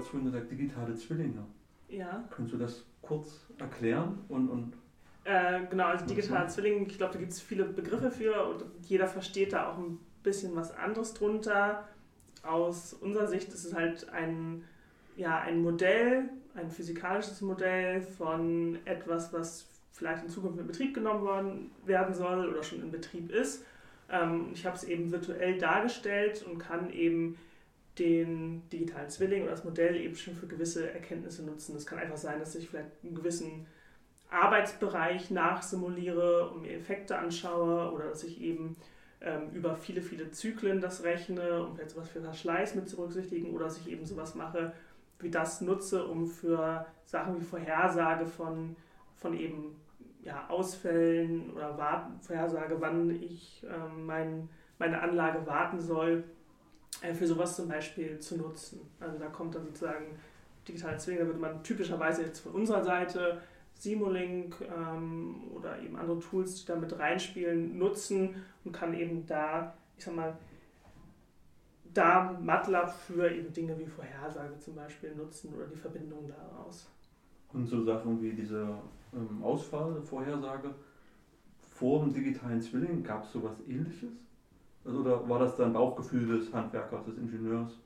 Situation der digitale Zwillinge. Ja. Kannst du das kurz erklären und, und äh, genau, also digitaler Zwilling, ich glaube, da gibt es viele Begriffe für und jeder versteht da auch ein bisschen was anderes drunter. Aus unserer Sicht ist es halt ein, ja, ein Modell, ein physikalisches Modell von etwas, was vielleicht in Zukunft in Betrieb genommen worden werden soll oder schon in Betrieb ist. Ähm, ich habe es eben virtuell dargestellt und kann eben den digitalen Zwilling oder das Modell eben schon für gewisse Erkenntnisse nutzen. Es kann einfach sein, dass ich vielleicht einen gewissen Arbeitsbereich nachsimuliere und mir Effekte anschaue oder dass ich eben ähm, über viele, viele Zyklen das rechne, um vielleicht sowas für Verschleiß mit zu berücksichtigen oder dass ich eben sowas mache, wie das nutze, um für Sachen wie Vorhersage von, von eben ja, Ausfällen oder Warten, Vorhersage, wann ich ähm, mein, meine Anlage warten soll, für sowas zum Beispiel zu nutzen. Also da kommt dann sozusagen digitale Zwilling, da würde man typischerweise jetzt von unserer Seite Simulink ähm, oder eben andere Tools, die da mit reinspielen, nutzen und kann eben da, ich sag mal, da MATLAB für eben Dinge wie Vorhersage zum Beispiel nutzen oder die Verbindung daraus. Und so Sachen wie diese ähm, Ausfall, Vorhersage vor dem digitalen Zwilling, gab es sowas ähnliches? Also, oder war das dann Bauchgefühl des Handwerkers, des Ingenieurs?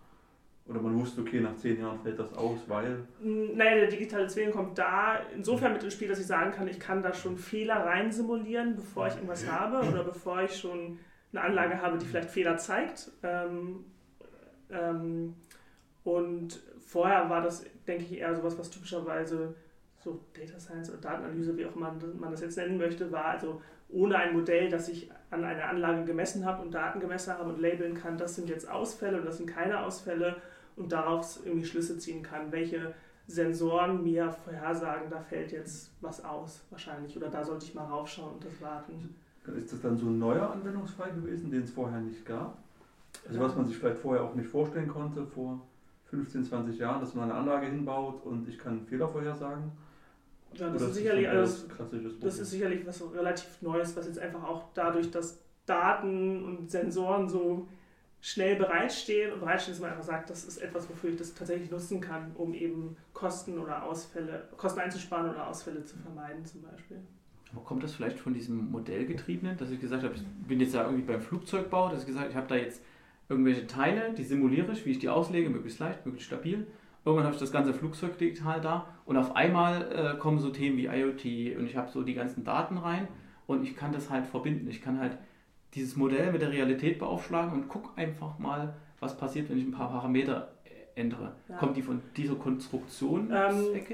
Oder man wusste, okay, nach zehn Jahren fällt das aus, weil. Naja, der digitale Zwilling kommt da insofern mit ins Spiel, dass ich sagen kann, ich kann da schon Fehler rein simulieren, bevor ich irgendwas habe oder bevor ich schon eine Anlage habe, die vielleicht Fehler zeigt. Ähm, ähm, und vorher war das, denke ich, eher sowas, was typischerweise so Data Science oder Datenanalyse, wie auch man, man das jetzt nennen möchte, war. Also ohne ein Modell, das ich an einer Anlage gemessen habe und Daten gemessen habe und labeln kann, das sind jetzt Ausfälle und das sind keine Ausfälle und daraus irgendwie Schlüsse ziehen kann, welche Sensoren mir vorhersagen, da fällt jetzt was aus wahrscheinlich oder da sollte ich mal raufschauen und das warten. Ist das dann so ein neuer Anwendungsfall gewesen, den es vorher nicht gab? Also was man sich vielleicht vorher auch nicht vorstellen konnte, vor 15, 20 Jahren, dass man eine Anlage hinbaut und ich kann Fehler vorhersagen? Ja, das, ist sicherlich, also, das ist sicherlich was relativ Neues, was jetzt einfach auch dadurch, dass Daten und Sensoren so schnell bereitstehen und bereitstehen, dass man einfach sagt, das ist etwas, wofür ich das tatsächlich nutzen kann, um eben Kosten oder Ausfälle, Kosten einzusparen oder Ausfälle zu vermeiden zum Beispiel. Aber kommt das vielleicht von diesem Modellgetriebenen, dass ich gesagt habe, ich bin jetzt ja irgendwie beim Flugzeugbau, dass ich gesagt habe, ich habe da jetzt irgendwelche Teile, die simuliere ich, wie ich die auslege, möglichst leicht, möglichst stabil Irgendwann habe ich das ganze Flugzeug digital da und auf einmal äh, kommen so Themen wie IoT und ich habe so die ganzen Daten rein und ich kann das halt verbinden. Ich kann halt dieses Modell mit der Realität beaufschlagen und gucke einfach mal, was passiert, wenn ich ein paar Parameter ändere. Ja. Kommt die von dieser Konstruktion? Ähm,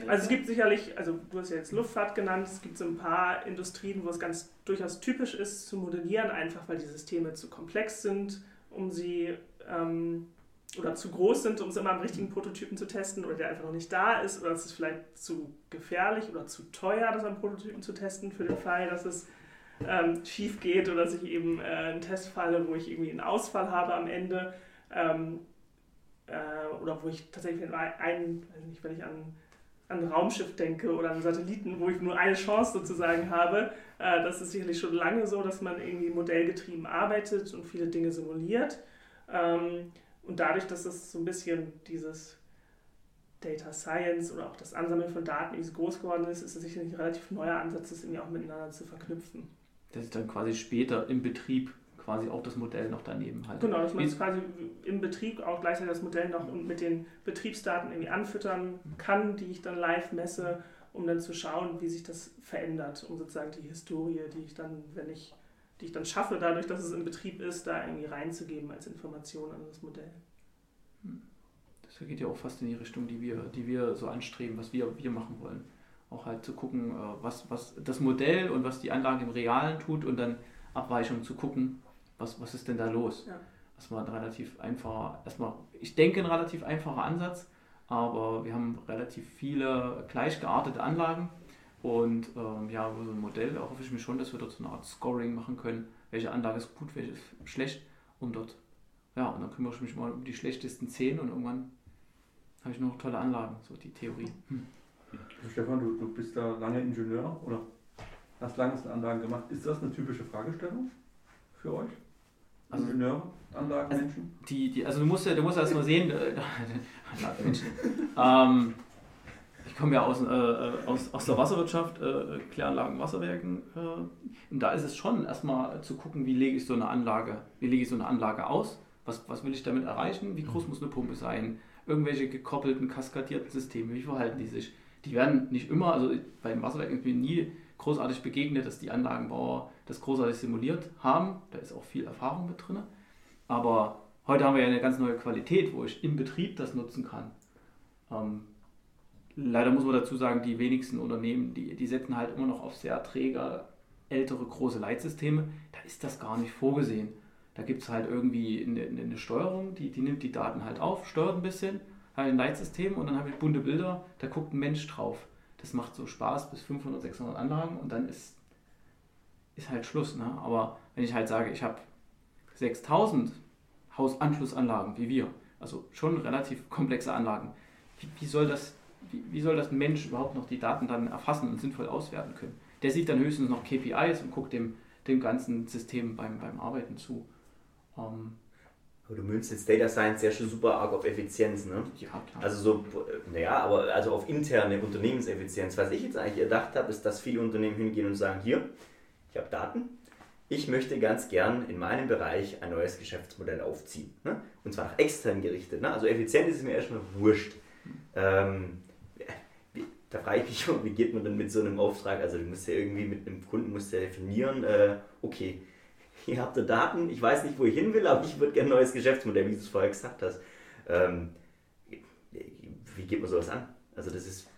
also es gibt sicherlich, also du hast ja jetzt Luftfahrt genannt, es gibt so ein paar Industrien, wo es ganz durchaus typisch ist zu modellieren, einfach weil die Systeme zu komplex sind, um sie ähm, oder zu groß sind, um es immer am richtigen Prototypen zu testen oder der einfach noch nicht da ist oder es ist vielleicht zu gefährlich oder zu teuer, das am Prototypen zu testen für den Fall, dass es ähm, schief geht oder dass ich eben äh, einen Test falle, wo ich irgendwie einen Ausfall habe am Ende ähm, äh, oder wo ich tatsächlich einen, weiß nicht, wenn ich an, an ein Raumschiff denke oder an Satelliten, wo ich nur eine Chance sozusagen habe, äh, das ist sicherlich schon lange so, dass man irgendwie modellgetrieben arbeitet und viele Dinge simuliert. Ähm, und dadurch, dass es so ein bisschen dieses Data Science oder auch das Ansammeln von Daten irgendwie so groß geworden ist, ist es sicherlich ein relativ neuer Ansatz, das irgendwie auch miteinander zu verknüpfen. Das ist dann quasi später im Betrieb quasi auch das Modell noch daneben halt. Genau, dass man es quasi im Betrieb auch gleichzeitig das Modell noch mit den Betriebsdaten irgendwie anfüttern kann, die ich dann live messe, um dann zu schauen, wie sich das verändert, um sozusagen die Historie, die ich dann, wenn ich die ich dann schaffe, dadurch, dass es in Betrieb ist, da irgendwie reinzugeben als Information an das Modell. Hm. Das geht ja auch fast in die Richtung, die wir, die wir so anstreben, was wir, wir machen wollen. Auch halt zu gucken, äh, was, was das Modell und was die Anlage im Realen tut und dann Abweichungen zu gucken, was, was ist denn da los. Ja. Erstmal ein relativ einfacher, erstmal, ich denke ein relativ einfacher Ansatz, aber wir haben relativ viele gleich geartete Anlagen und ähm, ja, so ein Modell hoffe ich mir schon, dass wir dort so eine Art Scoring machen können. Welche Anlage ist gut, welche ist schlecht. Und dort, ja, und dann kümmere ich mich mal um die schlechtesten 10 und irgendwann habe ich noch tolle Anlagen, so die Theorie. Hm. Stefan, du, du bist da lange Ingenieur oder hast lange Anlagen gemacht. Ist das eine typische Fragestellung für euch? Also, Ingenieure, Anlagenmenschen? Also, die, die, also du musst ja, du musst erst mal sehen, äh, ähm, ich komme ja aus, äh, äh, aus, aus der Wasserwirtschaft, äh, Kläranlagen, Wasserwerken. Äh, und da ist es schon erstmal zu gucken, wie lege ich so eine Anlage, wie lege ich so eine Anlage aus, was, was will ich damit erreichen, wie groß muss eine Pumpe sein, irgendwelche gekoppelten, kaskadierten Systeme, wie verhalten die sich. Die werden nicht immer, also bei den Wasserwerken ist mir nie großartig begegnet, dass die Anlagenbauer das großartig simuliert haben. Da ist auch viel Erfahrung mit drin. Aber heute haben wir ja eine ganz neue Qualität, wo ich im Betrieb das nutzen kann. Ähm, leider muss man dazu sagen, die wenigsten Unternehmen, die, die setzen halt immer noch auf sehr träger, ältere, große Leitsysteme. Da ist das gar nicht vorgesehen. Da gibt es halt irgendwie eine, eine, Steuerung, die, die nimmt die Daten halt auf, steuert ein bisschen, hat ein Leitsystem und dann habe ich bunte Bilder, da guckt ein Mensch drauf. Das macht so Spaß bis 500, 600 Anlagen und dann ist, ist halt Schluss. Ne? Aber wenn ich halt sage, ich habe 6000 Hausanschlussanlagen wie wir, also schon relativ komplexe Anlagen, wie, wie soll das wie, wie soll das ein Mensch überhaupt noch die Daten dann erfassen und sinnvoll auswerten können? Der sieht dann höchstens noch KPIs und guckt dem, dem ganzen System beim, beim Arbeiten zu. Ähm, aber du münzt jetzt Data Science ja schon super arg auf Effizienz, ne? Ja, klar. Also so, naja, aber also auf interne Unternehmenseffizienz. Was ich jetzt eigentlich gedacht habe, ist, dass viele Unternehmen hingehen und sagen, hier, ich habe Daten, ich möchte ganz gern in meinem Bereich ein neues Geschäftsmodell aufziehen. Ne? Und zwar nach extern gerichtet. Ne? Also effizient ist mir erstmal wurscht. Ähm, da frage ich mich schon, wie geht man dann mit so einem Auftrag? Also du musst ja irgendwie mit einem Kunden musst ja definieren, äh, okay, ihr habt da Daten, ich weiß nicht, wo ich hin will, aber ich würde gerne ein neues Geschäftsmodell, wie du es vorher gesagt hast. Ähm, wie geht man sowas an? Also das ist...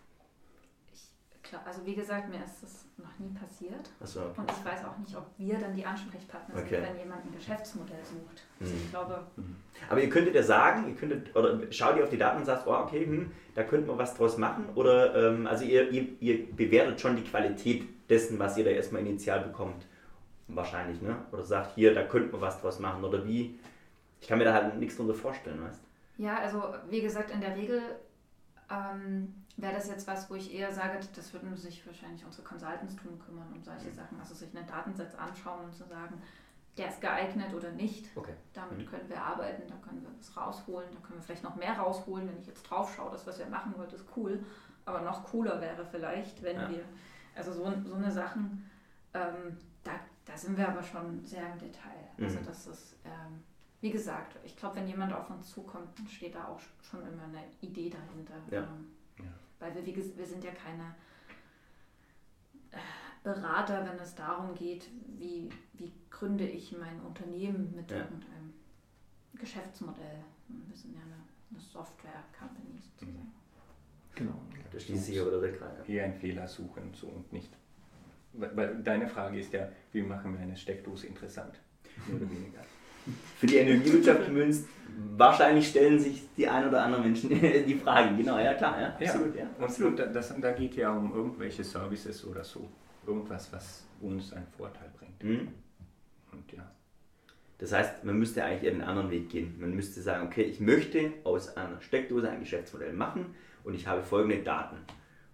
Ich, klar, also wie gesagt, mir ist das noch nie passiert. So, okay. Und ich weiß auch nicht, ob wir dann die Ansprechpartner okay. sind, wenn jemand ein Geschäftsmodell sucht. Also ich mhm. glaube. Mhm. Aber ihr könntet ja sagen, ihr könntet, oder schaut ihr auf die Daten und sagt, oh, okay, hm, da könnte man was draus machen. Oder ähm, also ihr, ihr, ihr bewertet schon die Qualität dessen, was ihr da erstmal initial bekommt. Wahrscheinlich, ne? Oder sagt, hier, da könnte man was draus machen. Oder wie? Ich kann mir da halt nichts drunter vorstellen, weißt Ja, also wie gesagt, in der Regel ähm, wäre das jetzt was, wo ich eher sage, das würden sich wahrscheinlich unsere Consultants tun kümmern, um solche mhm. Sachen, also sich einen Datensatz anschauen und zu sagen, der ist geeignet oder nicht. Okay. Damit mhm. können wir arbeiten, da können wir was rausholen, da können wir vielleicht noch mehr rausholen, wenn ich jetzt drauf schaue, das, was wir machen wollen, ist cool. Aber noch cooler wäre vielleicht, wenn ja. wir, also so, so eine Sachen, ähm, da, da sind wir aber schon sehr im Detail. Also mhm. Also das ist, ähm, wie gesagt, ich glaube, wenn jemand auf uns zukommt, steht da auch schon immer eine Idee dahinter. Ja. Ähm, weil wir, wir sind ja keine äh, Berater, wenn es darum geht, wie, wie gründe ich mein Unternehmen mit ja. irgendeinem Geschäftsmodell. Wir sind ja eine, eine Software-Company sozusagen. Genau. Das schließt sich aber direkt rein. Eher einen Fehler suchen so und nicht. Weil deine Frage ist ja, wie machen wir eine Steckdose interessant? Mehr oder weniger. Für die Energiewirtschaft gemünzt, wahrscheinlich stellen sich die ein oder anderen Menschen die Frage. Genau, ja klar, ja, absolut. Ja, ja absolut. Und das, da geht ja um irgendwelche Services oder so. Irgendwas, was uns einen Vorteil bringt. Mhm. Und ja. Das heißt, man müsste eigentlich einen anderen Weg gehen. Man müsste sagen, okay, ich möchte aus einer Steckdose ein Geschäftsmodell machen und ich habe folgende Daten.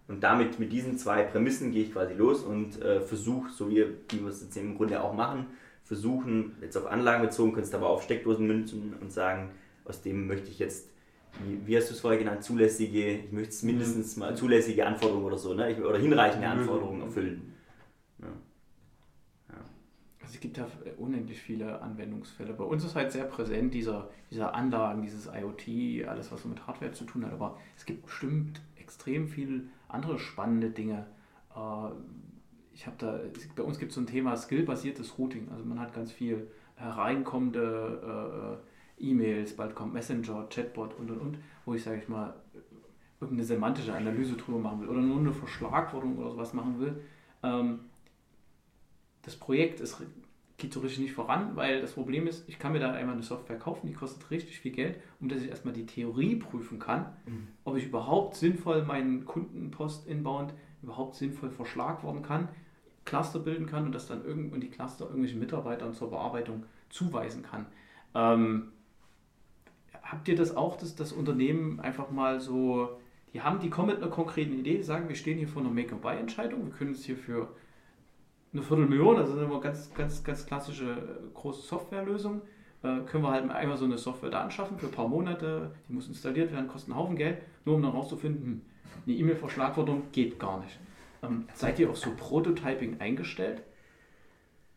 Und damit, mit diesen zwei Prämissen gehe ich quasi los und äh, versuche, so wie, wie wir es jetzt im Grunde auch machen, versuchen, jetzt auf Anlagen bezogen, könntest aber auf Steckdosen münzen und sagen, aus dem möchte ich jetzt, wie, hast du es vorher genannt, zulässige, ich möchte es mindestens mal zulässige Anforderungen oder so, ne? oder hinreichende Anforderungen erfüllen. Ja. Ja. Also es gibt da unendlich viele Anwendungsfälle. Bei uns ist halt sehr präsent dieser, dieser Anlagen, dieses IoT, alles was so mit Hardware zu tun hat, aber es gibt bestimmt extrem viele andere spannende Dinge. Äh, ich habe da, bei uns gibt es so ein Thema skillbasiertes Routing. Also man hat ganz viel hereinkommende äh, E-Mails, bald kommt Messenger, Chatbot und und und, wo ich, sage ich mal, irgendeine semantische Analyse drüber machen will oder nur eine Verschlagwortung oder sowas machen will. Ähm, das Projekt ist, geht so richtig nicht voran, weil das Problem ist, ich kann mir da einmal eine Software kaufen, die kostet richtig viel Geld, um dass ich erstmal die Theorie prüfen kann, mhm. ob ich überhaupt sinnvoll meinen Kundenpost inbound überhaupt sinnvoll verschlagworten kann Cluster bilden kann und das dann irgend und die Cluster irgendwelchen Mitarbeitern zur Bearbeitung zuweisen kann. Ähm, habt ihr das auch, dass das Unternehmen einfach mal so, die haben, die kommen mit einer konkreten Idee, sagen, wir stehen hier vor einer Make-or-Buy-Entscheidung, wir können es hier für eine Viertelmillion, also eine ganz, ganz, ganz klassische äh, große Softwarelösung, äh, können wir halt einmal so eine Software da anschaffen für ein paar Monate, die muss installiert werden, kostet einen Haufen Geld, nur um dann rauszufinden, hm, eine E-Mail-Verschlagwortung geht gar nicht. Ähm, seid ihr auf so Prototyping eingestellt?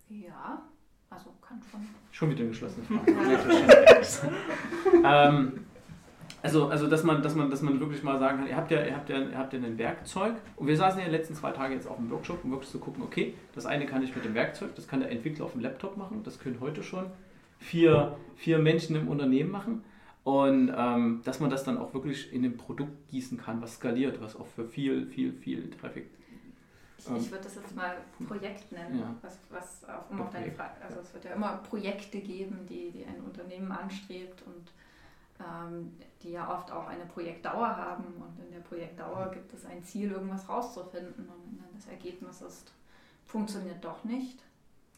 Ja, also kann schon. Schon wieder eine geschlossene Frage. ähm, also, also dass, man, dass, man, dass man wirklich mal sagen kann, ihr habt, ja, ihr, habt ja, ihr habt ja ein Werkzeug. Und wir saßen ja die letzten zwei Tage jetzt auch im Workshop, um wirklich zu gucken, okay, das eine kann ich mit dem Werkzeug, das kann der Entwickler auf dem Laptop machen, das können heute schon vier, vier Menschen im Unternehmen machen. Und ähm, dass man das dann auch wirklich in ein Produkt gießen kann, was skaliert, was auch für viel, viel, viel Traffic. Ich, ich würde das jetzt mal Projekt nennen, ja. was, was auch immer auf deine Frage, also es wird ja immer Projekte geben, die, die ein Unternehmen anstrebt und ähm, die ja oft auch eine Projektdauer haben und in der Projektdauer gibt es ein Ziel, irgendwas rauszufinden und wenn dann das Ergebnis ist, funktioniert doch nicht,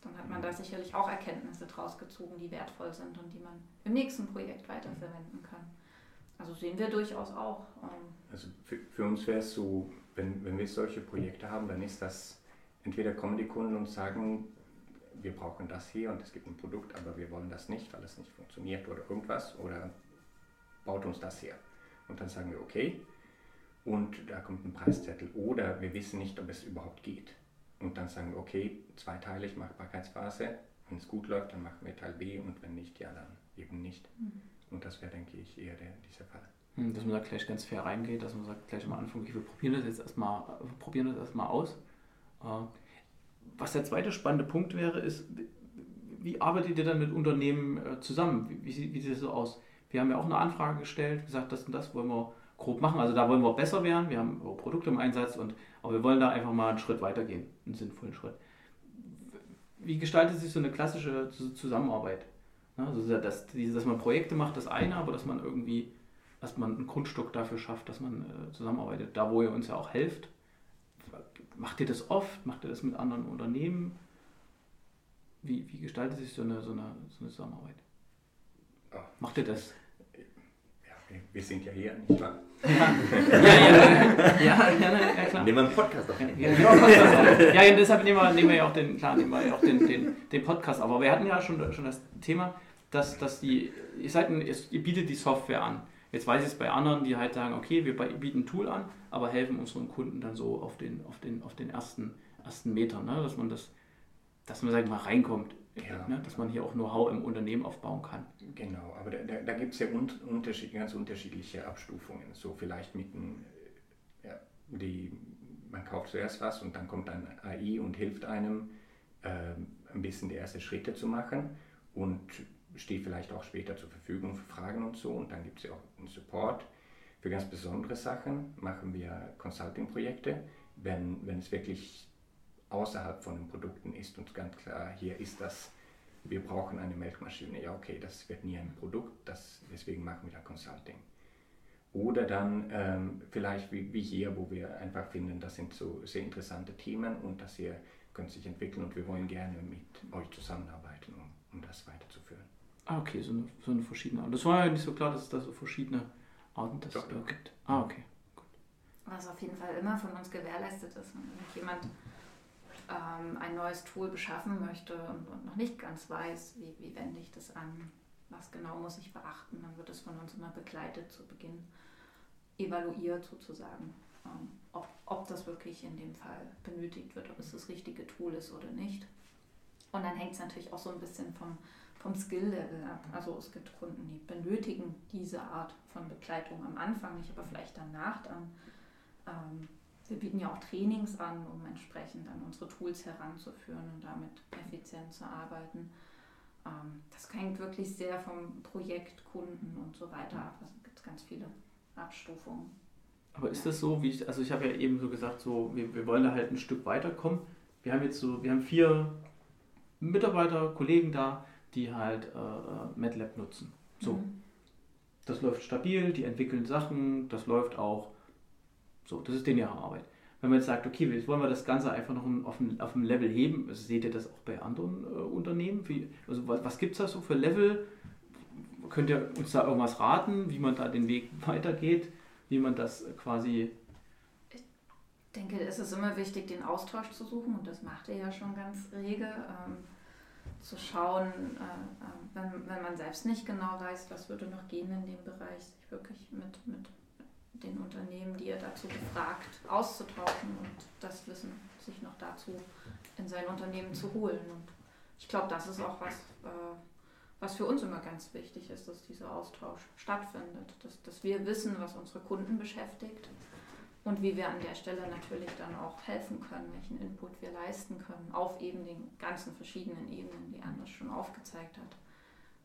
dann hat man da sicherlich auch Erkenntnisse draus gezogen, die wertvoll sind und die man im nächsten Projekt weiterverwenden kann. Also sehen wir durchaus auch. Ähm, also für, für uns wäre es so, wenn, wenn wir solche Projekte haben, dann ist das, entweder kommen die Kunden und sagen, wir brauchen das hier und es gibt ein Produkt, aber wir wollen das nicht, weil es nicht funktioniert oder irgendwas, oder baut uns das her. Und dann sagen wir, okay, und da kommt ein Preiszettel. Oder wir wissen nicht, ob es überhaupt geht. Und dann sagen wir, okay, zweiteilig Machbarkeitsphase. Wenn es gut läuft, dann machen wir Teil B und wenn nicht, ja, dann eben nicht. Mhm. Und das wäre, denke ich, eher der, dieser Fall. Hm, dass man da gleich ganz fair reingeht, dass man sagt gleich am Anfang, okay, wir probieren das jetzt erstmal, probieren das erstmal aus. Äh, was der zweite spannende Punkt wäre, ist, wie arbeitet ihr dann mit Unternehmen äh, zusammen? Wie, wie, wie sieht das so aus? Wir haben ja auch eine Anfrage gestellt, gesagt, das und das wollen wir grob machen. Also da wollen wir besser werden. Wir haben Produkte im Einsatz, und, aber wir wollen da einfach mal einen Schritt weiter gehen, einen sinnvollen Schritt. Wie gestaltet sich so eine klassische Zusammenarbeit? Also dass, dass man Projekte macht, das eine, aber dass man irgendwie, dass man einen Grundstock dafür schafft, dass man äh, zusammenarbeitet. Da, wo ihr uns ja auch helft. Macht ihr das oft? Macht ihr das mit anderen Unternehmen? Wie, wie gestaltet sich so eine, so eine, so eine Zusammenarbeit? Macht ihr das? wir sind ja hier, nicht wahr? Ja, ja, ja, ja, ja, klar. Nehmen wir einen Podcast auf. Ja, ja, deshalb nehmen wir, nehmen wir ja auch den, klar, nehmen wir ja auch den, den, den Podcast auf. Aber wir hatten ja schon, schon das Thema, dass, dass die, ihr, seid ein, ihr bietet die Software an. Jetzt weiß ich es bei anderen, die halt sagen, okay, wir bieten ein Tool an, aber helfen unseren Kunden dann so auf den, auf den, auf den ersten, ersten Metern, ne? dass man das, dass man, sag ich mal, reinkommt ja. ne, dass man hier auch Know-how im Unternehmen aufbauen kann. Genau, aber da, da, da gibt es ja un, unterschied, ganz unterschiedliche Abstufungen. So vielleicht mit einem, ja, die, man kauft zuerst was und dann kommt dann AI und hilft einem, äh, ein bisschen die ersten Schritte zu machen und steht vielleicht auch später zur Verfügung für Fragen und so. Und dann gibt es ja auch einen Support. Für ganz besondere Sachen machen wir Consulting-Projekte, wenn, wenn es wirklich außerhalb von den Produkten ist und ganz klar, hier ist das, wir brauchen eine Melkmaschine. Ja, okay, das wird nie ein Produkt, das, deswegen machen wir da Consulting. Oder dann ähm, vielleicht wie, wie hier, wo wir einfach finden, das sind so sehr interessante Themen und das hier könnte sich entwickeln und wir wollen gerne mit euch zusammenarbeiten, um, um das weiterzuführen. Ah, okay, so eine, so eine verschiedene Art. Das war ja nicht so klar, dass es da so verschiedene Arten das da gibt. Ah, okay. Gut. Was auf jeden Fall immer von uns gewährleistet ist. Wenn jemand ähm, ein neues Tool beschaffen möchte und, und, noch nicht ganz weiß, wie, wie wende ich das an, was genau muss ich beachten, dann wird es von uns immer begleitet zu Beginn, evaluiert sozusagen, ähm, ob, ob das wirklich in dem Fall benötigt wird, ob es das richtige Tool ist oder nicht. Und dann hängt es natürlich auch so ein bisschen vom, vom Skill-Level ab. Also es gibt Kunden, die benötigen diese Art von Begleitung am Anfang nicht, aber vielleicht danach dann. Ähm, wir bieten ja auch Trainings an, um entsprechend an unsere Tools heranzuführen und damit effizient zu arbeiten. Ähm, das hängt wirklich sehr vom Projekt, Kunden und so weiter ab. Also gibt es ganz viele Abstufungen. Aber ist das so, wie ich, also ich habe ja eben so gesagt, so, wir, wir wollen da halt ein Stück weiterkommen. Wir haben jetzt so, wir haben vier Mitarbeiter, Kollegen da, die halt äh, äh MATLAB nutzen. So. Mhm. Das läuft stabil, die entwickeln Sachen, das läuft auch so, das ist ihre Arbeit. Wenn man jetzt sagt, okay, jetzt wollen wir das Ganze einfach noch auf ein, auf ein Level heben, also seht ihr das auch bei anderen äh, Unternehmen? Wie, also was, was gibt es da so für Level? Könnt ihr uns da irgendwas raten, wie man da den Weg weitergeht, wie man das quasi... Ich denke, es ist immer wichtig, den Austausch zu suchen und das macht ihr ja schon ganz rege. Zu schauen, äh, äh, wenn, wenn man selbst nicht genau weiß, was würde noch gehen in dem Bereich, sich wirklich mit, mit den Unternehmen, die ihr dazu befragt, auszutauschen und das Wissen sich noch dazu in sein Unternehmen zu holen. Und ich glaube, das ist auch was, äh, was für uns immer ganz wichtig ist, dass dieser Austausch stattfindet, dass, dass wir wissen, was unsere Kunden beschäftigt und wie wir an der Stelle natürlich dann auch helfen können, welchen Input wir leisten können, auf eben den ganzen verschiedenen Ebenen, die Anders schon aufgezeigt hat.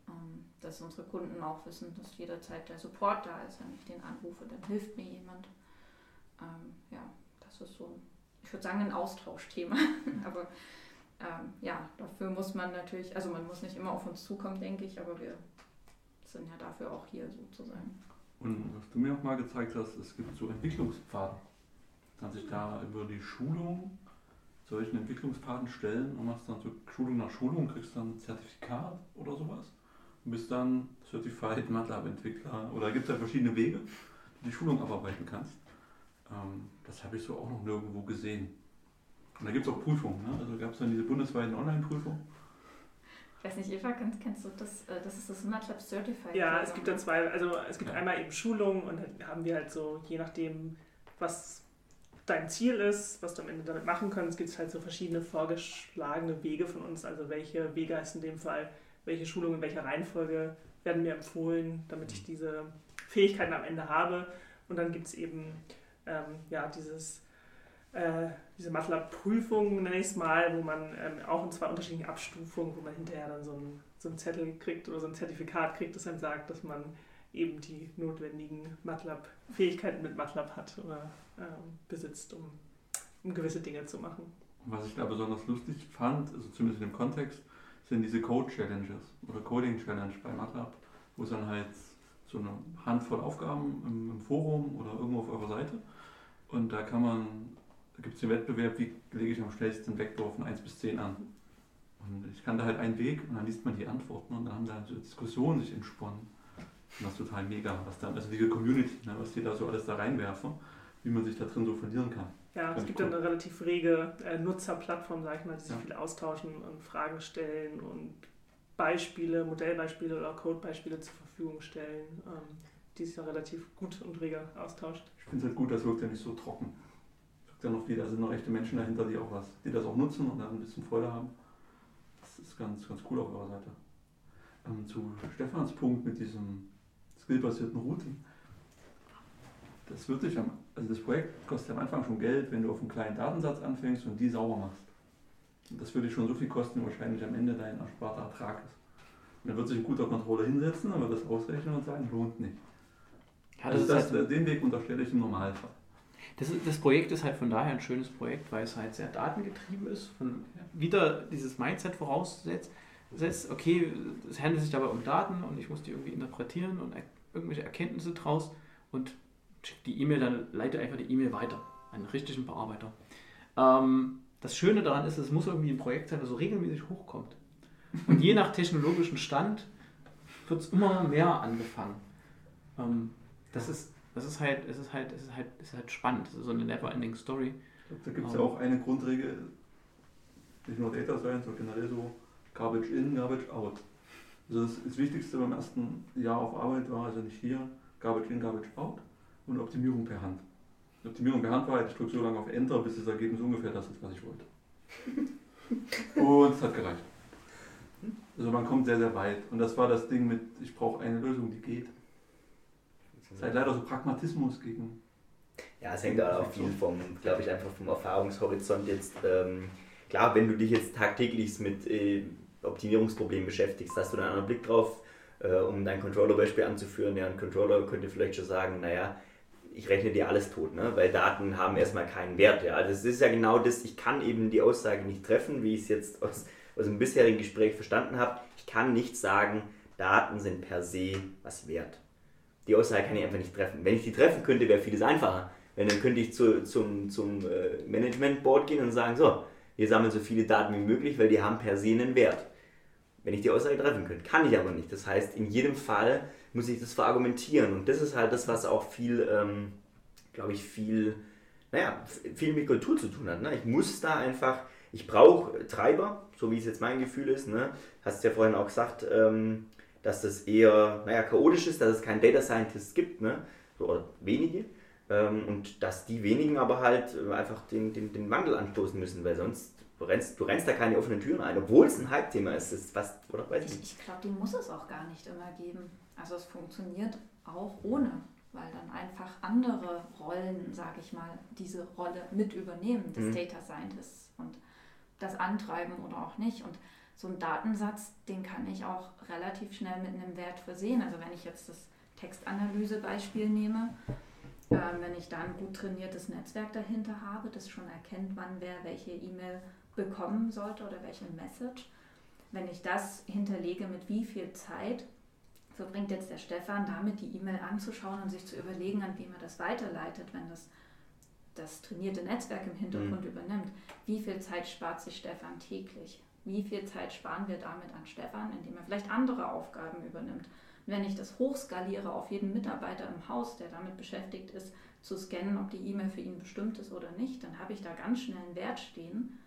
Ähm, dass unsere Kunden auch wissen, dass jederzeit der Support da ist. Wenn ich den anrufe, dann hilft mir jemand. Ähm, ja, das ist so, ich würde sagen, ein Austauschthema. aber ähm, ja, dafür muss man natürlich, also man muss nicht immer auf uns zukommen, denke ich, aber wir sind ja dafür auch hier sozusagen. Und was du mir auch mal gezeigt hast, es gibt so Entwicklungspfaden. Kann sich da über die Schulung solchen Entwicklungspfaden stellen und machst dann so Schulung nach Schulung, kriegst dann ein Zertifikat oder sowas und bist dann Certified MATLAB-Entwickler. Oder gibt es ja verschiedene Wege, die Schulung abarbeiten kannst. Ähm, das habe ich so auch noch nirgendwo gesehen. Und da gibt es auch Prüfungen. Ne? Also gab es dann diese bundesweiten Online-Prüfungen. Ich weiß nicht, Eva, kennst, kennst du das? Äh, das ist das MATLAB Certified. Ja, es gibt da zwei, also es gibt ja. einmal eben Schulungen und dann haben wir halt so, je nachdem, was dein Ziel ist, was du am Ende damit machen kannst, gibt es halt so verschiedene vorgeschlagene Wege von uns. Also welche Wege heißt in dem Fall, welche Schulungen in welcher Reihenfolge werden mir empfohlen, damit ich diese Fähigkeiten am Ende habe. Und dann gibt es eben ähm, ja, dieses äh, diese MATLAB-Prüfung, nenne ich es mal, wo man ähm, auch in zwei unterschiedlichen Abstufungen, wo man hinterher dann so einen so Zettel kriegt oder so ein Zertifikat kriegt, das einem sagt, dass man eben die notwendigen MATLAB-Fähigkeiten mit MATLAB hat oder ähm, besitzt, um, um gewisse Dinge zu machen. Was ich da besonders lustig fand, also zumindest in dem Kontext, sind diese Code-Challenges oder Coding-Challenge bei MATLAB, wo es dann halt so eine Handvoll Aufgaben im, im Forum oder irgendwo auf eurer Seite und da kann man da gibt es den Wettbewerb, wie lege ich am schnellsten Vektor von 1 bis 10 an. Und ich kannte halt einen Weg und dann liest man die Antworten und dann haben da so Diskussionen sich entsponnen. Und das ist total mega, was da, also diese Community, ne, was die da so alles da reinwerfen, wie man sich da drin so verlieren kann. Ja, es gibt cool. dann eine relativ rege äh, Nutzerplattform, sag ich mal, die sich ja. viel austauschen und Fragen stellen und Beispiele, Modellbeispiele oder Codebeispiele zur Verfügung stellen, ähm, die sich dann relativ gut und rege austauscht. Ich finde es halt gut, das wirkt ja nicht so trocken ja noch viele, da sind noch echte Menschen dahinter, die auch was, die das auch nutzen und dann ein bisschen Freude haben. Das ist ganz, ganz cool auf eurer Seite. Ähm, zu Stefans Punkt mit diesem skillbasierten Routing. Das wird sich am, also das Projekt kostet am Anfang schon Geld, wenn du auf einen kleinen Datensatz anfängst und die sauber machst. Und das würde dich schon so viel kosten, wie wahrscheinlich am Ende dein ersparter Ertrag ist. Und dann wird sich ein guter Controller hinsetzen, aber das ausrechnen und sagen, lohnt nicht. Ja, das also das, halt den Weg unterstelle ich im Normalfall. Das, das Projekt ist halt von daher ein schönes Projekt, weil es halt sehr datengetrieben ist, von wieder dieses Mindset voraussetzt, okay, es handelt sich dabei um Daten und ich muss die irgendwie interpretieren und irgendwelche Erkenntnisse draus und schicke die E-Mail, dann leite einfach die E-Mail weiter an den richtigen Bearbeiter. Ähm, das Schöne daran ist, es muss irgendwie ein Projekt sein, das so regelmäßig hochkommt. Und je nach technologischem Stand wird es immer mehr angefangen. Ähm, das ist das ist halt, es ist halt, es ist halt, es ist halt spannend. Das ist so eine never-ending Story. Da gibt es ja auch eine Grundregel, nicht nur Data Science, sondern generell so Garbage in, Garbage out. Also das, das Wichtigste beim ersten Jahr auf Arbeit war also nicht hier Garbage in, Garbage out und Optimierung per Hand. Die Optimierung per Hand war, ich drücke so lange auf Enter, bis das Ergebnis ungefähr das ist, was ich wollte. und es hat gereicht. Also man kommt sehr, sehr weit. Und das war das Ding mit, ich brauche eine Lösung, die geht. Es ist halt leider so Pragmatismus gegen. Ja, es hängt auch viel vom, glaube ich, einfach vom Erfahrungshorizont jetzt. Ähm, klar, wenn du dich jetzt tagtäglich mit äh, Optimierungsproblemen beschäftigst, hast du da einen Blick drauf, äh, um dein Controller-Beispiel anzuführen. Ja, ein Controller könnte vielleicht schon sagen, naja, ich rechne dir alles tot, ne? weil Daten haben erstmal keinen Wert. Ja? Also es ist ja genau das, ich kann eben die Aussage nicht treffen, wie ich es jetzt aus, aus dem bisherigen Gespräch verstanden habe. Ich kann nicht sagen, Daten sind per se was wert die Aussage kann ich einfach nicht treffen. Wenn ich die treffen könnte, wäre vieles einfacher. Wenn dann könnte ich zu, zum, zum äh, Management-Board gehen und sagen, so, wir sammeln so viele Daten wie möglich, weil die haben per se einen Wert. Wenn ich die Aussage treffen könnte. Kann ich aber nicht. Das heißt, in jedem Fall muss ich das verargumentieren. Und das ist halt das, was auch viel, ähm, glaube ich, viel, naja, viel mit Kultur zu tun hat. Ne? Ich muss da einfach ich brauche Treiber, so wie es jetzt mein Gefühl ist. Ne? Hast ja vorhin auch gesagt, ähm, dass das eher naja, chaotisch ist, dass es keinen Data Scientist gibt, ne? oder wenige. Ähm, und dass die wenigen aber halt äh, einfach den, den, den Wandel anstoßen müssen, weil sonst du rennst, du rennst da keine offenen Türen ein, obwohl es ein Hype-Thema ist. Ist fast, oder weiß ich. Ich, ich glaube, die muss es auch gar nicht immer geben. Also es funktioniert auch ohne, weil dann einfach andere Rollen, sage ich mal, diese Rolle mit übernehmen, des mhm. Data Scientists und das antreiben oder auch nicht. Und so ein Datensatz, den kann ich auch relativ schnell mit einem Wert versehen. Also wenn ich jetzt das Textanalyse-Beispiel nehme, äh, wenn ich da ein gut trainiertes Netzwerk dahinter habe, das schon erkennt, wann wer welche E-Mail bekommen sollte oder welche Message, wenn ich das hinterlege, mit wie viel Zeit verbringt jetzt der Stefan damit, die E-Mail anzuschauen und sich zu überlegen, an wen er das weiterleitet, wenn das das trainierte Netzwerk im Hintergrund mhm. übernimmt. Wie viel Zeit spart sich Stefan täglich? Wie viel Zeit sparen wir damit an Stefan, indem er vielleicht andere Aufgaben übernimmt? Und wenn ich das hochskaliere auf jeden Mitarbeiter im Haus, der damit beschäftigt ist, zu scannen, ob die E-Mail für ihn bestimmt ist oder nicht, dann habe ich da ganz schnell einen Wert stehen,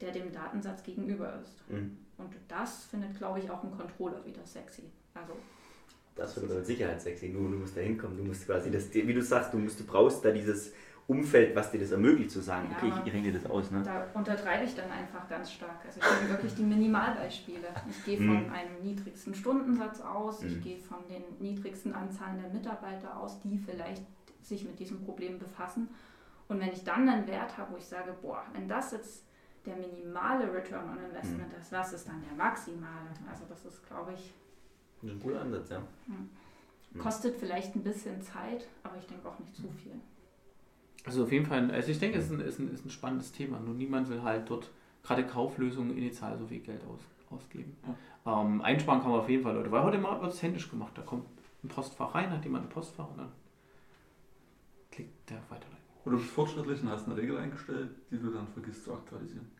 der dem Datensatz gegenüber ist. Mhm. Und das findet, glaube ich, auch ein Controller wieder sexy. Also das findet mit Sicherheit sexy. Nur du musst da hinkommen. Du musst quasi das, wie du sagst, du, musst, du brauchst da dieses Umfeld, was dir das ermöglicht, zu sagen, ja, okay, ich, rechne dir das aus. Ne? Da untertreibe ich dann einfach ganz stark. Also ich nehme wirklich die Minimalbeispiele. Ich gehe von mhm. einem niedrigsten Stundensatz aus, mhm. ich gehe von den niedrigsten Anzahlen der Mitarbeiter aus, die vielleicht sich mit diesem Problem befassen. Und wenn ich dann einen Wert habe, wo ich sage, boah, wenn das jetzt der minimale Return on Investment mhm. ist, was ist dann der maximale? Also das ist, glaube ich... Ein guter Ansatz, ja. Kostet vielleicht ein bisschen Zeit, aber ich denke auch nicht zu viel. Also auf jeden Fall, also ich denke, es ist ein, ist ein, ist ein spannendes Thema. Nur niemand will halt dort gerade Kauflösungen initial so viel Geld aus, ausgeben. Ja. Ähm, einsparen kann man auf jeden Fall, Leute. Weil heute mal wird es händisch gemacht. Da kommt ein Postfach rein, hat jemand ein Postfach und dann klickt der weiterleiten. Oder du bist fortschrittlich und hast eine Regel eingestellt, die du dann vergisst zu aktualisieren.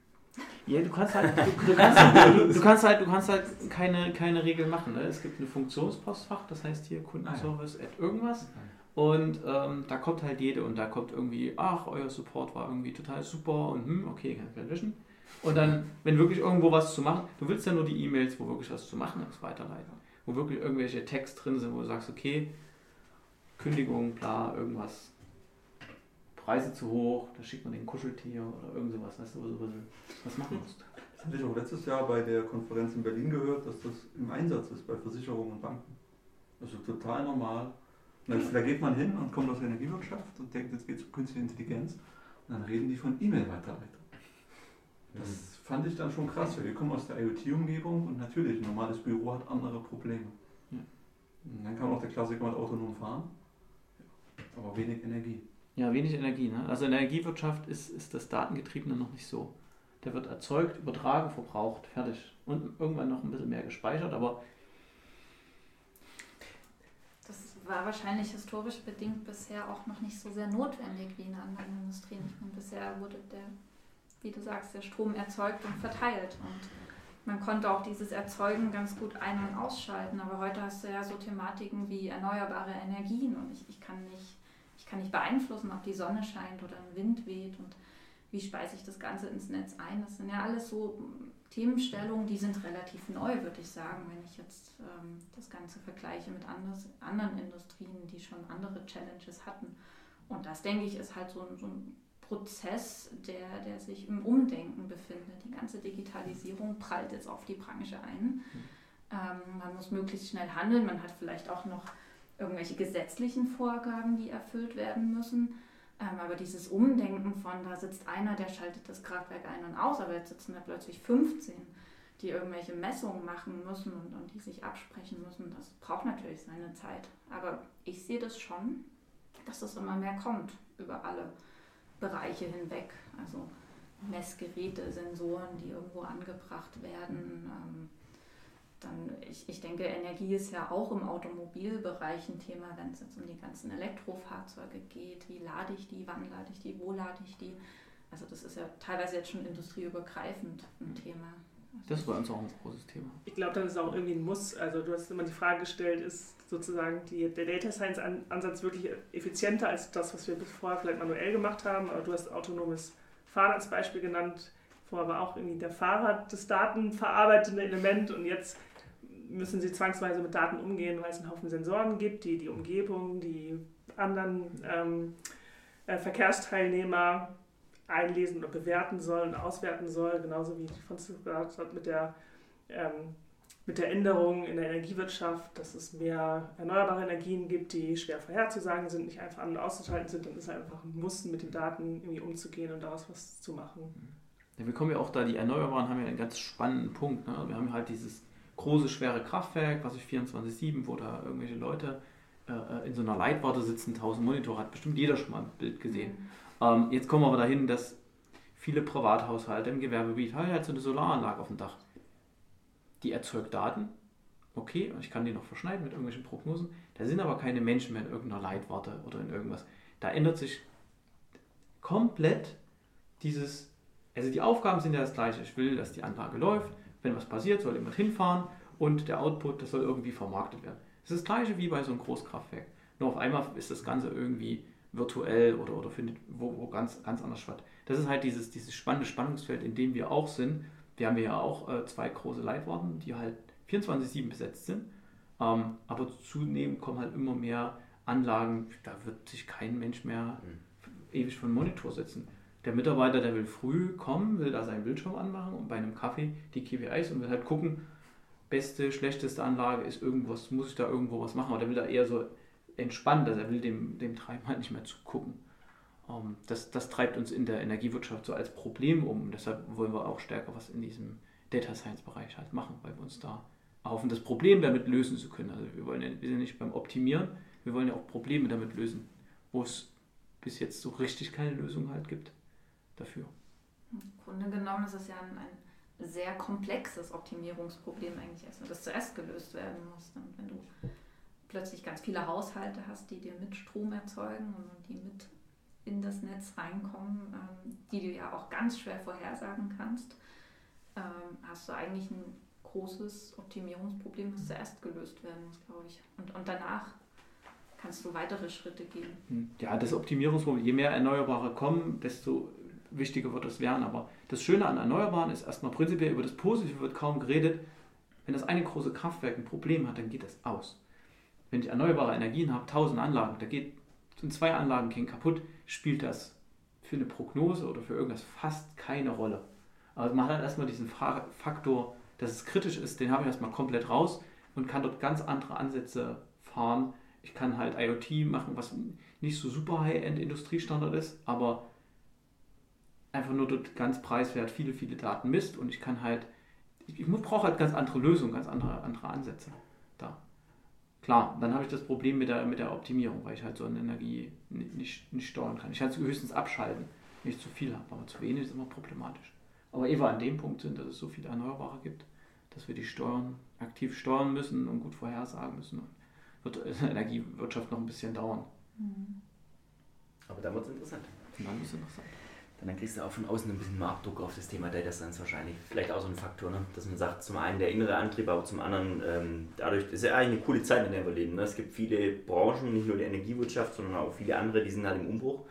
Ja, du kannst halt, du, du, kannst, du, du, kannst halt, du kannst halt keine, keine Regel machen. Ne? Es gibt ein Funktionspostfach, das heißt hier Kundenservice ah, ja. at irgendwas. Okay. Und ähm, da kommt halt jede und da kommt irgendwie, ach, euer Support war irgendwie total super und hm, okay, kann ich gleich löschen. Und dann, wenn wirklich irgendwo was zu machen, du willst ja nur die E-Mails, wo wirklich was zu machen ist, weiterleiten. Wo wirklich irgendwelche Text drin sind, wo du sagst, okay, Kündigung, bla, irgendwas, Preise zu hoch, da schickt man den Kuscheltier oder irgend sowas, weißt du, wo du was machen musst. Das hatte ich auch letztes Jahr bei der Konferenz in Berlin gehört, dass das im Einsatz ist bei Versicherungen und Banken. Also total normal da geht man hin und kommt aus der Energiewirtschaft und denkt, jetzt geht es um künstliche Intelligenz. Und dann reden die von E-Mail-Weiterleitung. Das mhm. fand ich dann schon krass, weil wir kommen aus der IoT-Umgebung und natürlich, ein normales Büro hat andere Probleme. Und dann kann auch der Klassiker mit autonom fahren, aber wenig Energie. Ja, wenig Energie. Ne? Also in der Energiewirtschaft ist, ist das Datengetriebene noch nicht so. Der wird erzeugt, übertragen, verbraucht, fertig. Und irgendwann noch ein bisschen mehr gespeichert, aber war wahrscheinlich historisch bedingt bisher auch noch nicht so sehr notwendig wie in anderen Industrien. Ich meine, bisher wurde der, wie du sagst, der Strom erzeugt und verteilt. Und man konnte auch dieses Erzeugen ganz gut ein- und ausschalten. Aber heute hast du ja so Thematiken wie erneuerbare Energien und ich, ich, kann, nicht, ich kann nicht beeinflussen, ob die Sonne scheint oder ein Wind weht und wie speise ich das Ganze ins Netz ein. Das sind ja alles so Themenstellungen, die sind relativ neu, würde ich sagen, wenn ich jetzt ähm, das Ganze vergleiche mit anders, anderen Industrien, die schon andere Challenges hatten. Und das, denke ich, ist halt so ein, so ein Prozess, der, der sich im Umdenken befindet. Die ganze Digitalisierung prallt jetzt auf die Branche ein. Ähm, man muss möglichst schnell handeln. Man hat vielleicht auch noch irgendwelche gesetzlichen Vorgaben, die erfüllt werden müssen. Ähm, aber dieses Umdenken von, da sitzt einer, der schaltet das Kraftwerk ein und aus, aber jetzt sitzen da plötzlich 15, die irgendwelche Messungen machen müssen und, und die sich absprechen müssen, das braucht natürlich seine Zeit. Aber ich sehe das schon, dass das immer mehr kommt über alle Bereiche hinweg. Also Messgeräte, Sensoren, die irgendwo angebracht werden. Ähm, dann, ich, ich denke, Energie ist ja auch im Automobilbereich ein Thema, wenn es jetzt um die ganzen Elektrofahrzeuge geht. Wie lade ich die, wann lade ich die, wo lade ich die? Also das ist ja teilweise jetzt schon industrieübergreifend ein Thema. Das ist bei uns auch ein großes Thema. Ich glaube, dann ist es auch irgendwie ein Muss. Also du hast immer die Frage gestellt, ist sozusagen die, der Data Science Ansatz wirklich effizienter als das, was wir vorher vielleicht manuell gemacht haben? Aber du hast autonomes Fahren als Beispiel genannt Vorher war auch irgendwie der Fahrer das datenverarbeitende Element und jetzt müssen sie zwangsweise mit Daten umgehen, weil es einen Haufen Sensoren gibt, die die Umgebung, die anderen ähm, äh, Verkehrsteilnehmer einlesen oder bewerten soll und auswerten soll, genauso wie Franziska gesagt hat mit der, ähm, mit der Änderung in der Energiewirtschaft, dass es mehr erneuerbare Energien gibt, die schwer vorherzusagen sind, nicht einfach an- und auszuschalten sind, dann ist einfach ein Muss, mit den Daten irgendwie umzugehen und daraus was zu machen. Ja, wir kommen ja auch da, die Erneuerbaren haben ja einen ganz spannenden Punkt. Ne? Wir haben halt dieses große, schwere Kraftwerk, was ich 24-7, wo da irgendwelche Leute äh, in so einer Leitwarte sitzen, 1000 Monitor, hat bestimmt jeder schon mal ein Bild gesehen. Ähm, jetzt kommen wir aber dahin, dass viele Privathaushalte im Gewerbegebiet haben halt so eine Solaranlage auf dem Dach. Die erzeugt Daten, okay, und ich kann die noch verschneiden mit irgendwelchen Prognosen. Da sind aber keine Menschen mehr in irgendeiner Leitwarte oder in irgendwas. Da ändert sich komplett dieses, also die Aufgaben sind ja das gleiche. Ich will, dass die Anlage läuft, wenn was passiert, soll jemand hinfahren und der Output, das soll irgendwie vermarktet werden. Es ist das gleiche wie bei so einem Großkraftwerk. Nur auf einmal ist das Ganze irgendwie virtuell oder, oder findet wo, wo ganz, ganz anders statt. Das ist halt dieses, dieses spannende Spannungsfeld, in dem wir auch sind. Wir haben ja auch äh, zwei große Leitwarten, die halt 24-7 besetzt sind. Ähm, aber zunehmend kommen halt immer mehr Anlagen, da wird sich kein Mensch mehr ewig vor den Monitor setzen. Der Mitarbeiter, der will früh kommen, will da seinen Bildschirm anmachen und bei einem Kaffee die KPIs und will halt gucken, beste, schlechteste Anlage ist irgendwas, muss ich da irgendwo was machen, aber der will da eher so entspannt, also er will dem, dem Treiben halt nicht mehr zugucken. Ähm, das, das treibt uns in der Energiewirtschaft so als Problem um. Deshalb wollen wir auch stärker was in diesem Data Science Bereich halt machen, weil wir uns da hoffen, das Problem damit lösen zu können. Also wir wollen ja, wir sind nicht beim Optimieren, wir wollen ja auch Probleme damit lösen, wo es bis jetzt so richtig keine Lösung halt gibt dafür. Im Grunde genommen ist es ja ein, ein sehr komplexes Optimierungsproblem eigentlich erstmal, das zuerst gelöst werden muss. Und wenn du plötzlich ganz viele Haushalte hast, die dir mit Strom erzeugen und die mit in das Netz reinkommen, ähm, die du ja auch ganz schwer vorhersagen kannst, ähm, hast du eigentlich ein großes Optimierungsproblem, das zuerst gelöst werden muss, glaube ich. Und, und danach kannst du weitere Schritte gehen. Hm, Ja, das Optimierungsproblem, je mehr Erneuerbare kommen, desto wichtiger wird das werden. Aber das Schöne an Erneuerbaren ist erstmal prinzipiell über das Positive wird kaum geredet. Wenn das eine große Kraftwerk ein Problem hat, dann geht das aus. Wenn ich erneuerbare Energien habe, 1000 Anlagen, da geht sind zwei Anlagen gehen kaputt, spielt das für eine Prognose oder für irgendwas fast keine Rolle. Also man hat erstmal diesen Fa- Faktor, dass es kritisch ist, den habe ich erstmal komplett raus und kann dort ganz andere Ansätze fahren. Ich kann halt IoT machen, was nicht so super High-End Industriestandard ist, aber einfach nur dort ganz preiswert viele, viele Daten misst und ich kann halt, ich, ich brauche halt ganz andere Lösungen, ganz andere, andere Ansätze da. Klar, dann habe ich das Problem mit der, mit der Optimierung, weil ich halt so eine Energie ni- nicht, nicht steuern kann. Ich kann es höchstens abschalten, wenn ich zu viel habe, aber zu wenig ist immer problematisch. Aber ehe wir an dem Punkt sind, dass es so viele Erneuerbare gibt, dass wir die Steuern aktiv steuern müssen und gut vorhersagen müssen, wird die Energiewirtschaft noch ein bisschen dauern. Aber dann wird es interessant. Und dann muss es noch sein. Dann kriegst du auch von außen ein bisschen Marktdruck auf das Thema Data Science wahrscheinlich. Vielleicht auch so ein Faktor, ne? dass man sagt, zum einen der innere Antrieb, aber zum anderen, ähm, dadurch ist ja eigentlich eine coole Zeit, in der wir leben. Ne? Es gibt viele Branchen, nicht nur die Energiewirtschaft, sondern auch viele andere, die sind halt im Umbruch.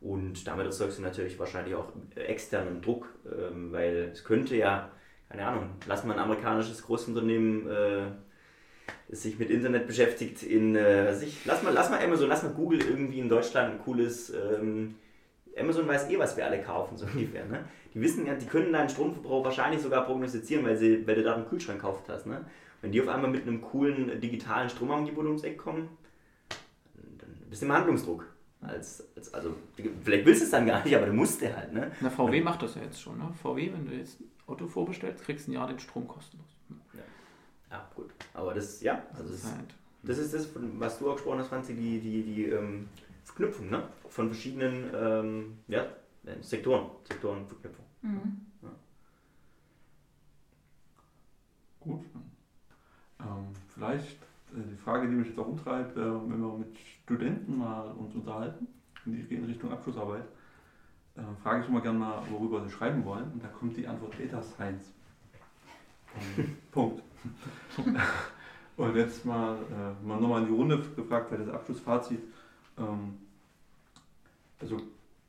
Und damit erzeugst du natürlich wahrscheinlich auch externen Druck, ähm, weil es könnte ja, keine Ahnung, lass mal ein amerikanisches Großunternehmen, äh, das sich mit Internet beschäftigt, in, äh, was weiß ich, lass mal, lass mal Amazon, lass mal Google irgendwie in Deutschland ein cooles, ähm, Amazon weiß eh, was wir alle kaufen, so ungefähr. Ne? Die wissen ja, die können deinen Stromverbrauch wahrscheinlich sogar prognostizieren, weil, sie, weil du da einen Kühlschrank gekauft hast. Ne? Wenn die auf einmal mit einem coolen digitalen Stromangebot ums Eck kommen, dann bist du im Handlungsdruck. Als, als, also, vielleicht willst du es dann gar nicht, aber du musst ja halt. Ne? Na, VW macht das ja jetzt schon. Ne? VW, wenn du jetzt ein Auto vorbestellst, kriegst du ein Jahr den Strom kostenlos. Ja, gut. Aber das, ja, also Das das, ist halt, das ist das, was du auch gesprochen hast, Franzi, die, die, die ähm, Verknüpfung ne? von verschiedenen ähm, ja, Sektoren, Sektorenverknüpfung. Mhm. Gut. Ähm, vielleicht äh, die Frage, die mich jetzt auch umtreibt, äh, wenn wir mit Studenten mal uns unterhalten, und die gehen Richtung Abschlussarbeit, äh, frage ich immer gerne mal, worüber sie schreiben wollen. Und da kommt die Antwort Data Science. Ähm, Punkt. Und jetzt mal, äh, mal nochmal in die Runde gefragt, weil das Abschlussfazit. Ähm, also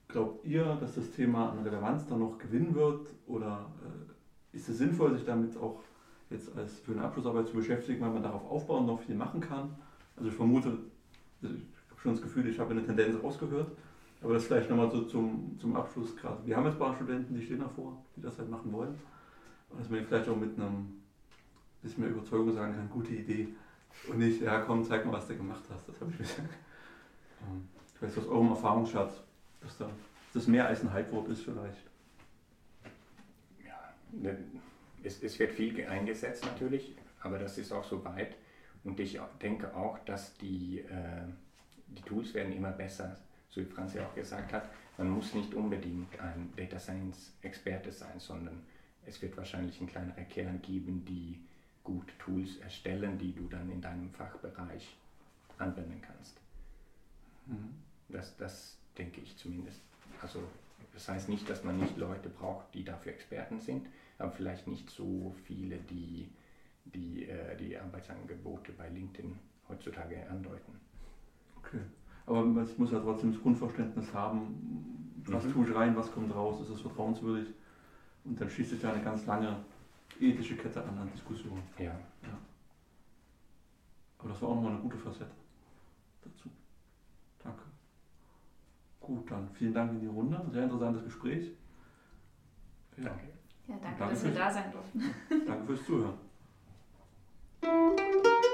glaubt ihr, dass das Thema an Relevanz dann noch gewinnen wird? Oder äh, ist es sinnvoll, sich damit auch jetzt als für eine Abschlussarbeit zu beschäftigen, weil man darauf aufbauen noch viel machen kann? Also ich vermute, also ich habe schon das Gefühl, ich habe eine Tendenz rausgehört, aber das vielleicht nochmal so zum, zum Abschluss gerade. Wir haben jetzt Barstudenten, die stehen davor, die das halt machen wollen. Und dass man vielleicht auch mit einem bisschen mehr Überzeugung sagen kann, gute Idee. Und nicht, ja komm, zeig mal, was du gemacht hast. Das habe ich gesagt. Ich weiß aus eurem Erfahrungsschatz, dass da, das mehr als ein Hypewort ist vielleicht. Ja, ne, es, es wird viel eingesetzt natürlich, aber das ist auch so weit. Und ich denke auch, dass die, äh, die Tools werden immer besser, so wie Franz ja auch gesagt hat. Man muss nicht unbedingt ein Data Science Experte sein, sondern es wird wahrscheinlich einen kleineren Kern geben, die gut Tools erstellen, die du dann in deinem Fachbereich anwenden kannst. Mhm. Das, das denke ich zumindest. Also das heißt nicht, dass man nicht Leute braucht, die dafür Experten sind, aber vielleicht nicht so viele, die die, äh, die Arbeitsangebote bei LinkedIn heutzutage andeuten. Okay. Aber ich muss ja trotzdem das Grundverständnis haben, was mhm. tue ich rein, was kommt raus, ist es vertrauenswürdig. Und dann schließt sich ja eine ganz lange ethische Kette an an Diskussionen. Ja. ja. Aber das war auch nochmal eine gute Facette dazu. Gut, dann vielen Dank in die Runde. Sehr interessantes Gespräch. Ja. Danke. Ja, danke, danke dass wir da sein durften. danke fürs Zuhören.